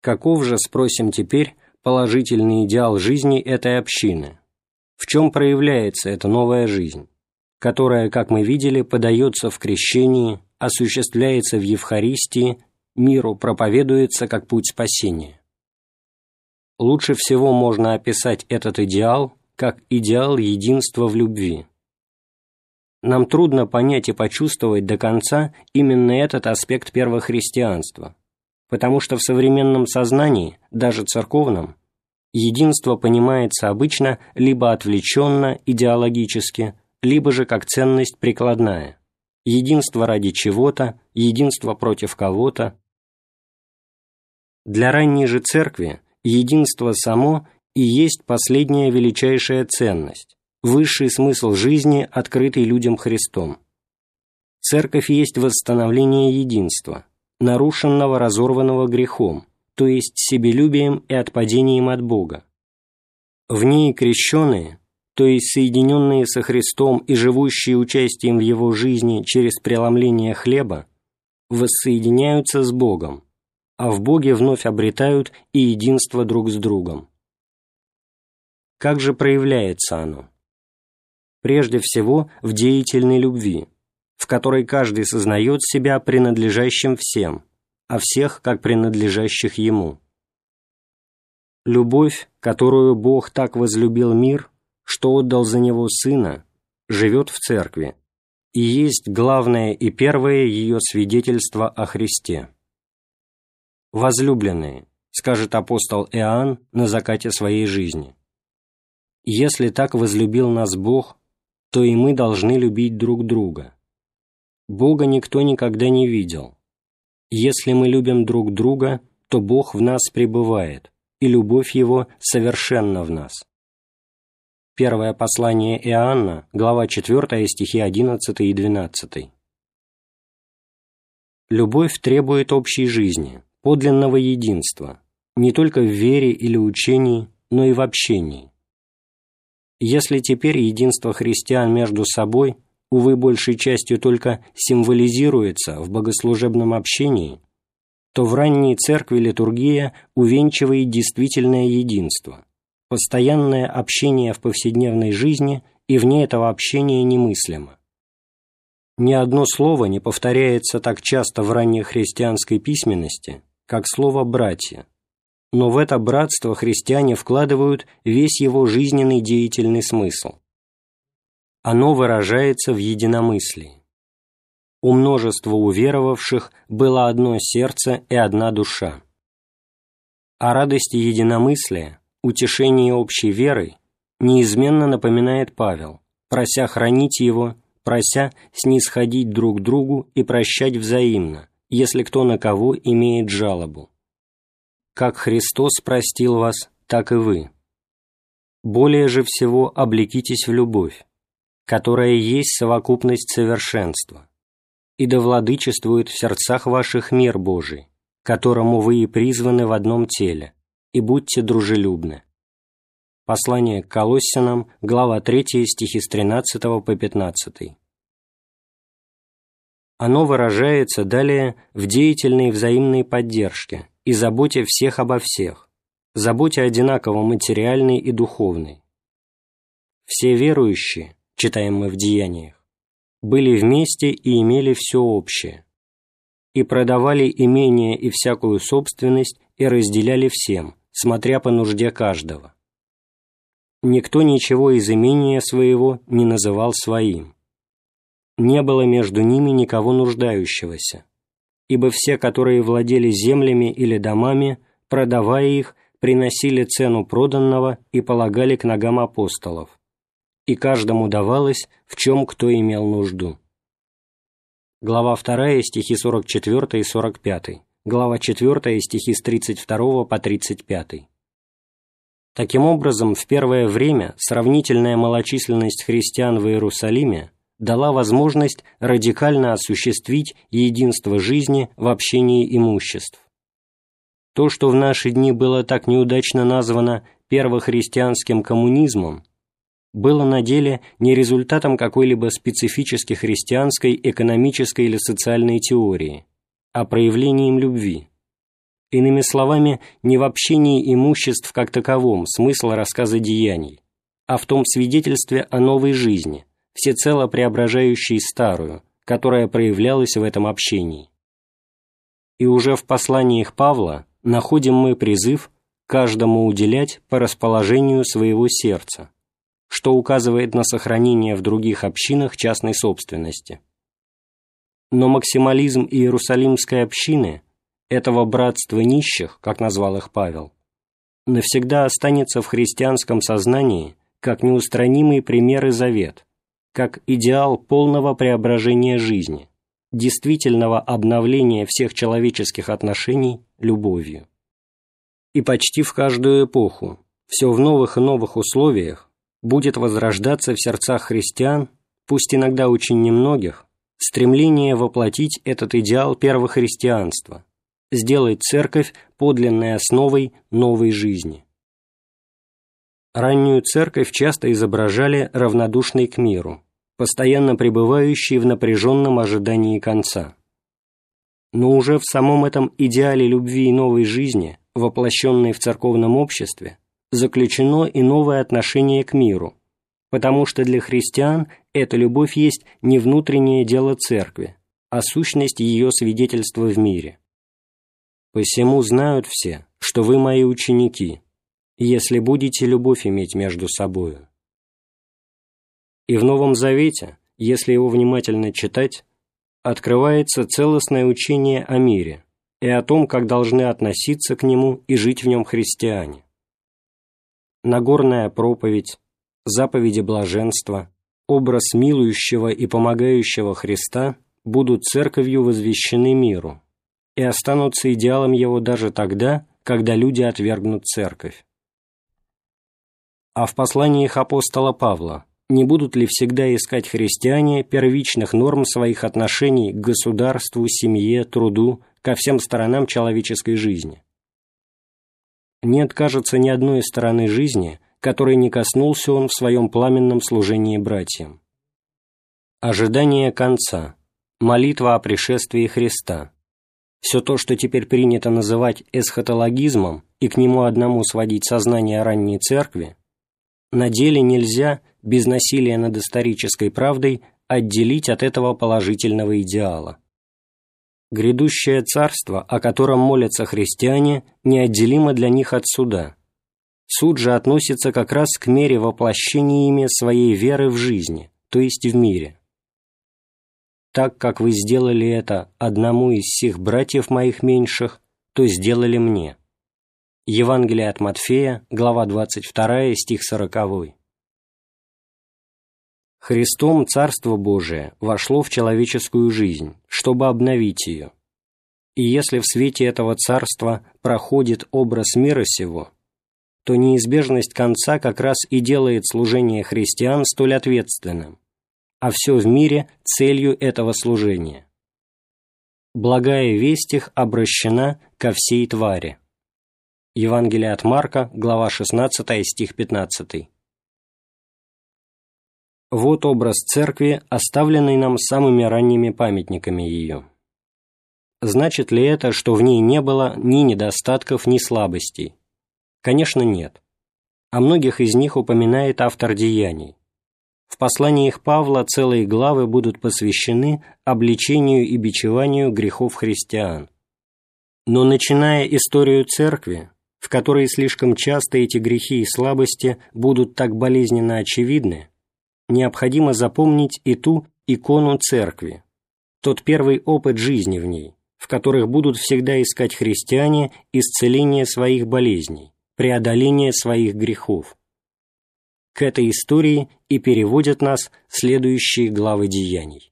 Каков же, спросим теперь, положительный идеал жизни этой общины? В чем проявляется эта новая жизнь, которая, как мы видели, подается в крещении, осуществляется в Евхаристии, миру проповедуется как путь спасения? Лучше всего можно описать этот идеал как идеал единства в любви. Нам трудно понять и почувствовать до конца именно этот аспект первохристианства, потому что в современном сознании, даже церковном, единство понимается обычно либо отвлеченно, идеологически, либо же как ценность прикладная. Единство ради чего-то, единство против кого-то. Для ранней же церкви единство само и есть последняя величайшая ценность, высший смысл жизни, открытый людям Христом. Церковь есть восстановление единства, нарушенного, разорванного грехом, то есть себелюбием и отпадением от Бога. В ней крещенные, то есть соединенные со Христом и живущие участием в Его жизни через преломление хлеба, воссоединяются с Богом, а в Боге вновь обретают и единство друг с другом. Как же проявляется оно? Прежде всего, в деятельной любви, в которой каждый сознает себя принадлежащим всем – а всех как принадлежащих Ему. Любовь, которую Бог так возлюбил мир, что отдал за него Сына, живет в Церкви, и есть главное и первое ее свидетельство о Христе. «Возлюбленные», — скажет апостол Иоанн на закате своей жизни, «если так возлюбил нас Бог, то и мы должны любить друг друга. Бога никто никогда не видел, если мы любим друг друга, то Бог в нас пребывает, и любовь Его совершенна в нас. Первое послание Иоанна, глава 4, стихи 11 и 12. Любовь требует общей жизни, подлинного единства, не только в вере или учении, но и в общении. Если теперь единство христиан между собой – увы, большей частью только символизируется в богослужебном общении, то в ранней церкви литургия увенчивает действительное единство, постоянное общение в повседневной жизни и вне этого общения немыслимо. Ни одно слово не повторяется так часто в ранней христианской письменности, как слово «братья», но в это братство христиане вкладывают весь его жизненный деятельный смысл оно выражается в единомыслии. У множества уверовавших было одно сердце и одна душа. О радости единомыслия, утешении общей верой неизменно напоминает Павел, прося хранить его, прося снисходить друг другу и прощать взаимно, если кто на кого имеет жалобу. Как Христос простил вас, так и вы. Более же всего облекитесь в любовь, которая есть совокупность совершенства, и да владычествует в сердцах ваших мир Божий, которому вы и призваны в одном теле, и будьте дружелюбны». Послание к Колоссянам, глава 3, стихи с 13 по 15. Оно выражается далее в деятельной взаимной поддержке и заботе всех обо всех, заботе одинаково материальной и духовной. Все верующие, читаем мы в Деяниях, были вместе и имели все общее, и продавали имение и всякую собственность и разделяли всем, смотря по нужде каждого. Никто ничего из имения своего не называл своим. Не было между ними никого нуждающегося, ибо все, которые владели землями или домами, продавая их, приносили цену проданного и полагали к ногам апостолов и каждому давалось, в чем кто имел нужду. Глава 2, стихи 44 и 45, глава 4, стихи с 32 по 35. Таким образом, в первое время сравнительная малочисленность христиан в Иерусалиме дала возможность радикально осуществить единство жизни в общении имуществ. То, что в наши дни было так неудачно названо первохристианским коммунизмом, было на деле не результатом какой-либо специфически христианской экономической или социальной теории, а проявлением любви. Иными словами, не в общении имуществ как таковом смысл рассказа деяний, а в том свидетельстве о новой жизни, всецело преображающей старую, которая проявлялась в этом общении. И уже в посланиях Павла находим мы призыв каждому уделять по расположению своего сердца, что указывает на сохранение в других общинах частной собственности. Но максимализм Иерусалимской общины, этого братства нищих, как назвал их Павел, навсегда останется в христианском сознании как неустранимый пример и завет, как идеал полного преображения жизни, действительного обновления всех человеческих отношений любовью. И почти в каждую эпоху, все в новых и новых условиях, будет возрождаться в сердцах христиан, пусть иногда очень немногих, стремление воплотить этот идеал первохристианства, сделать церковь подлинной основой новой жизни. Раннюю церковь часто изображали равнодушной к миру, постоянно пребывающей в напряженном ожидании конца. Но уже в самом этом идеале любви и новой жизни, воплощенной в церковном обществе, заключено и новое отношение к миру, потому что для христиан эта любовь есть не внутреннее дело церкви, а сущность ее свидетельства в мире. «Посему знают все, что вы мои ученики, если будете любовь иметь между собою». И в Новом Завете, если его внимательно читать, открывается целостное учение о мире и о том, как должны относиться к нему и жить в нем христиане. Нагорная проповедь, заповеди блаженства, образ милующего и помогающего Христа будут церковью возвещены миру и останутся идеалом его даже тогда, когда люди отвергнут церковь. А в посланиях апостола Павла не будут ли всегда искать христиане первичных норм своих отношений к государству, семье, труду, ко всем сторонам человеческой жизни? Нет, кажется, ни одной стороны жизни, которой не коснулся он в своем пламенном служении братьям. Ожидание конца, молитва о пришествии Христа, все то, что теперь принято называть эсхатологизмом и к нему одному сводить сознание ранней церкви, на деле нельзя, без насилия над исторической правдой, отделить от этого положительного идеала. Грядущее царство, о котором молятся христиане, неотделимо для них от суда. Суд же относится как раз к мере воплощения ими своей веры в жизни, то есть в мире. «Так как вы сделали это одному из сих братьев моих меньших, то сделали мне». Евангелие от Матфея, глава 22, стих 40. Христом Царство Божие вошло в человеческую жизнь, чтобы обновить ее. И если в свете этого Царства проходит образ мира сего, то неизбежность конца как раз и делает служение христиан столь ответственным, а все в мире целью этого служения. Благая весть их обращена ко всей твари. Евангелие от Марка, глава 16, стих 15. Вот образ церкви, оставленный нам самыми ранними памятниками ее. Значит ли это, что в ней не было ни недостатков, ни слабостей? Конечно, нет. О многих из них упоминает автор деяний. В посланиях Павла целые главы будут посвящены обличению и бичеванию грехов христиан. Но начиная историю церкви, в которой слишком часто эти грехи и слабости будут так болезненно очевидны, необходимо запомнить и ту икону церкви, тот первый опыт жизни в ней, в которых будут всегда искать христиане исцеление своих болезней, преодоление своих грехов. К этой истории и переводят нас следующие главы деяний.